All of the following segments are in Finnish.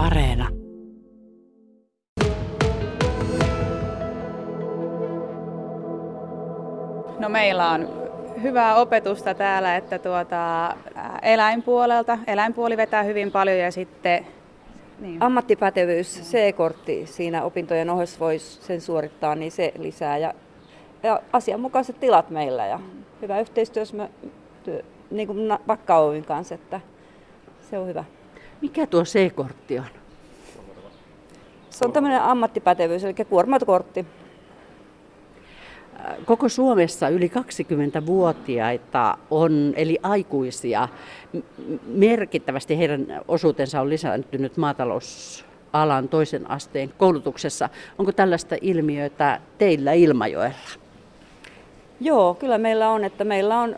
Areena. No meillä on hyvää opetusta täällä, että tuota, eläinpuolelta, eläinpuoli vetää hyvin paljon ja sitten niin. Ammattipätevyys, C-kortti siinä opintojen ohessa voisi sen suorittaa, niin se lisää. Ja, ja asianmukaiset tilat meillä ja mm. hyvä yhteistyö niin kuin Vakka Oyn kanssa, että se on hyvä. Mikä tuo C-kortti on? Se on tämmöinen ammattipätevyys, eli kuormakortti. Koko Suomessa yli 20-vuotiaita on, eli aikuisia, merkittävästi heidän osuutensa on lisääntynyt maatalousalan toisen asteen koulutuksessa. Onko tällaista ilmiötä teillä Ilmajoella? Joo, kyllä meillä on, että meillä on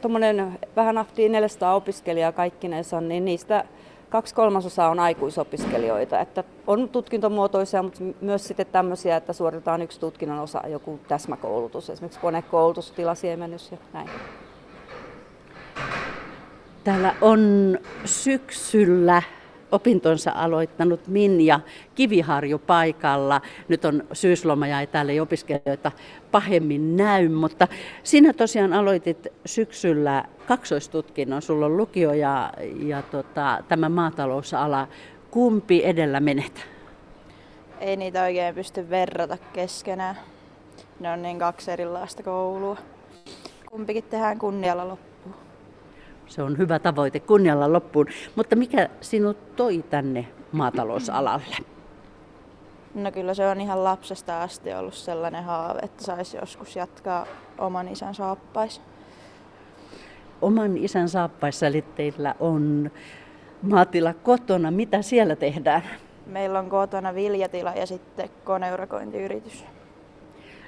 tuommoinen vähän ahtii 400 opiskelijaa kaikkinensa, niin niistä kaksi kolmasosaa on aikuisopiskelijoita. Että on tutkintomuotoisia, mutta myös sitten tämmöisiä, että suoritetaan yksi tutkinnon osa, joku täsmäkoulutus, esimerkiksi konekoulutus, tilasiemennys ja näin. Täällä on syksyllä opintonsa aloittanut Minja Kiviharju paikalla. Nyt on syysloma ja täällä ei opiskelijoita pahemmin näy, mutta sinä tosiaan aloitit syksyllä kaksoistutkinnon. Sulla on lukio ja, ja tota, tämä maatalousala. Kumpi edellä menet? Ei niitä oikein pysty verrata keskenään. Ne on niin kaksi erilaista koulua. Kumpikin tehdään kunnialla loppuun. Se on hyvä tavoite kunnialla loppuun. Mutta mikä sinut toi tänne maatalousalalle? No kyllä se on ihan lapsesta asti ollut sellainen haave, että saisi joskus jatkaa oman isän saappais. Oman isän saappaissa, eli teillä on maatila kotona. Mitä siellä tehdään? Meillä on kotona viljatila ja sitten koneurakointiyritys.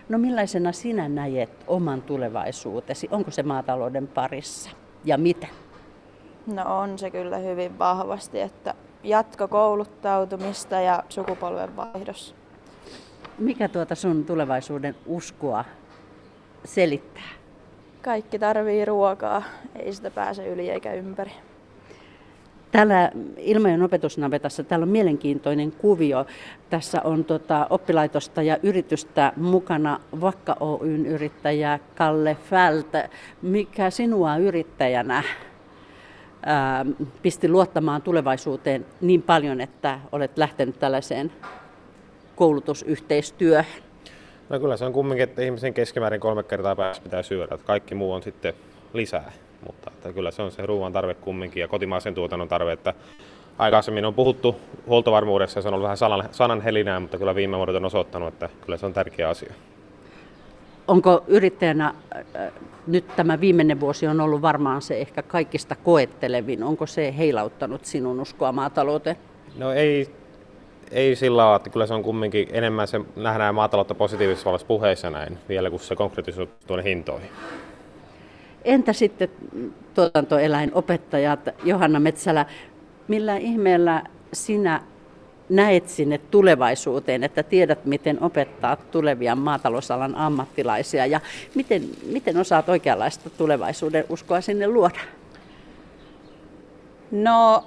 No millaisena sinä näet oman tulevaisuutesi? Onko se maatalouden parissa? Ja mitä? No on se kyllä hyvin vahvasti, että jatkokouluttautumista ja sukupolvenvaihdos. Mikä tuota sun tulevaisuuden uskoa selittää? Kaikki tarvii ruokaa, ei sitä pääse yli eikä ympäri. Täällä Ilmajoen opetusnavetassa täällä on mielenkiintoinen kuvio. Tässä on tota, oppilaitosta ja yritystä mukana Vakka Oyn yrittäjä Kalle Fält. Mikä sinua yrittäjänä ää, pisti luottamaan tulevaisuuteen niin paljon, että olet lähtenyt tällaiseen koulutusyhteistyöhön? No kyllä se on kumminkin, että ihmisen keskimäärin kolme kertaa päivässä pitää syödä. Kaikki muu on sitten lisää. Mutta että kyllä se on se ruoan tarve kumminkin ja kotimaisen tuotannon tarve, että aikaisemmin on puhuttu huoltovarmuudessa ja se on ollut vähän sanan, sanan helinää, mutta kyllä viime vuodet on osoittanut, että kyllä se on tärkeä asia. Onko yrittäjänä äh, nyt tämä viimeinen vuosi on ollut varmaan se ehkä kaikista koettelevin. Onko se heilauttanut sinun uskoa maatalouteen? No ei, ei sillä lailla, että kyllä se on kumminkin enemmän se nähdään maataloutta positiivisessa valossa puheissa näin, vielä kun se konkretisoituu tuonne hintoihin. Entä sitten tuotantoeläinopettajat, Johanna Metsälä, millä ihmeellä sinä näet sinne tulevaisuuteen, että tiedät, miten opettaa tulevia maatalousalan ammattilaisia ja miten, miten osaat oikeanlaista tulevaisuuden uskoa sinne luoda? No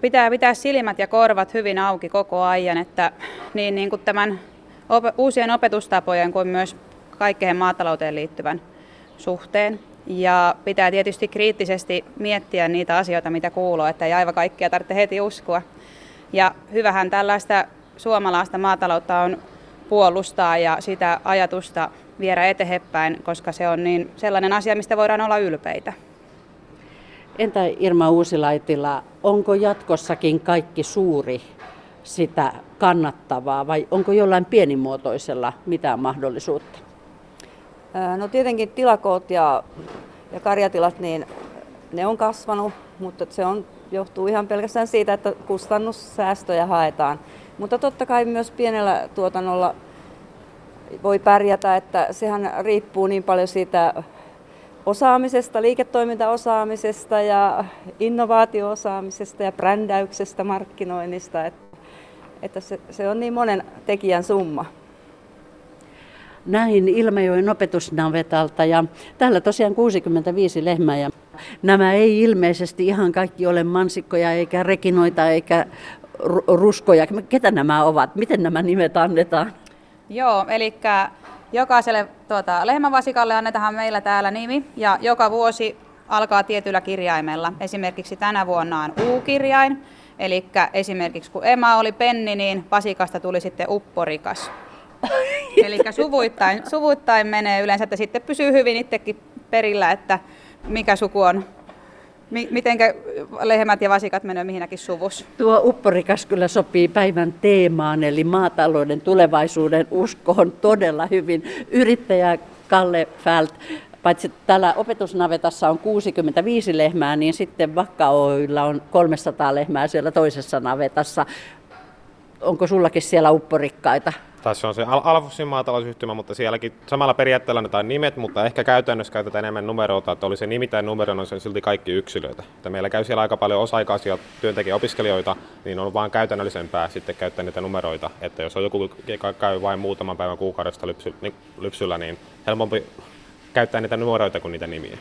pitää pitää silmät ja korvat hyvin auki koko ajan, että niin, niin kuin tämän op- uusien opetustapojen kuin myös kaikkeen maatalouteen liittyvän suhteen. Ja pitää tietysti kriittisesti miettiä niitä asioita, mitä kuuluu, että ei aivan kaikkia tarvitse heti uskoa. Ja hyvähän tällaista suomalaista maataloutta on puolustaa ja sitä ajatusta viedä eteenpäin, koska se on niin sellainen asia, mistä voidaan olla ylpeitä. Entä Irma Uusilaitila, onko jatkossakin kaikki suuri sitä kannattavaa vai onko jollain pienimuotoisella mitään mahdollisuutta? No tietenkin tilakoot ja, ja karjatilat, niin ne on kasvanut, mutta se on, johtuu ihan pelkästään siitä, että kustannussäästöjä haetaan. Mutta totta kai myös pienellä tuotannolla voi pärjätä, että sehän riippuu niin paljon siitä osaamisesta, liiketoimintaosaamisesta ja innovaatioosaamisesta ja brändäyksestä, markkinoinnista, että, että se, se on niin monen tekijän summa näin Ilmajoen opetusnavetalta ja täällä tosiaan 65 lehmää ja nämä ei ilmeisesti ihan kaikki ole mansikkoja eikä rekinoita eikä ruskoja. Ketä nämä ovat? Miten nämä nimet annetaan? Joo, eli jokaiselle tuota, lehmävasikalle annetaan meillä täällä nimi ja joka vuosi alkaa tietyllä kirjaimella. Esimerkiksi tänä vuonna on U-kirjain, eli esimerkiksi kun Emma oli penni, niin vasikasta tuli sitten upporikas. Eli suvuittain, suvuittain menee yleensä, että sitten pysyy hyvin itsekin perillä, että mikä suku on miten lehmät ja vasikat menevät mihinäkin suvus? Tuo upporikas kyllä sopii päivän teemaan, eli maatalouden tulevaisuuden uskoon todella hyvin. Yrittäjä Kalle Fält, paitsi täällä opetusnavetassa on 65 lehmää, niin sitten Vakka Oyllä on 300 lehmää siellä toisessa navetassa. Onko sullakin siellä upporikkaita? Tässä on se Al- Alfussin maatalousyhtymä, mutta sielläkin samalla periaatteella annetaan nimet, mutta ehkä käytännössä käytetään enemmän numeroita, että oli se nimi tai numero, on se silti kaikki yksilöitä. Että meillä käy siellä aika paljon osa-aikaisia työntekijäopiskelijoita, niin on vaan käytännöllisempää sitten käyttää niitä numeroita. Että jos on joku, joka käy vain muutaman päivän kuukaudesta lypsy, niin, lypsyllä, niin helpompi käyttää niitä numeroita kuin niitä nimiä.